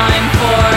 time for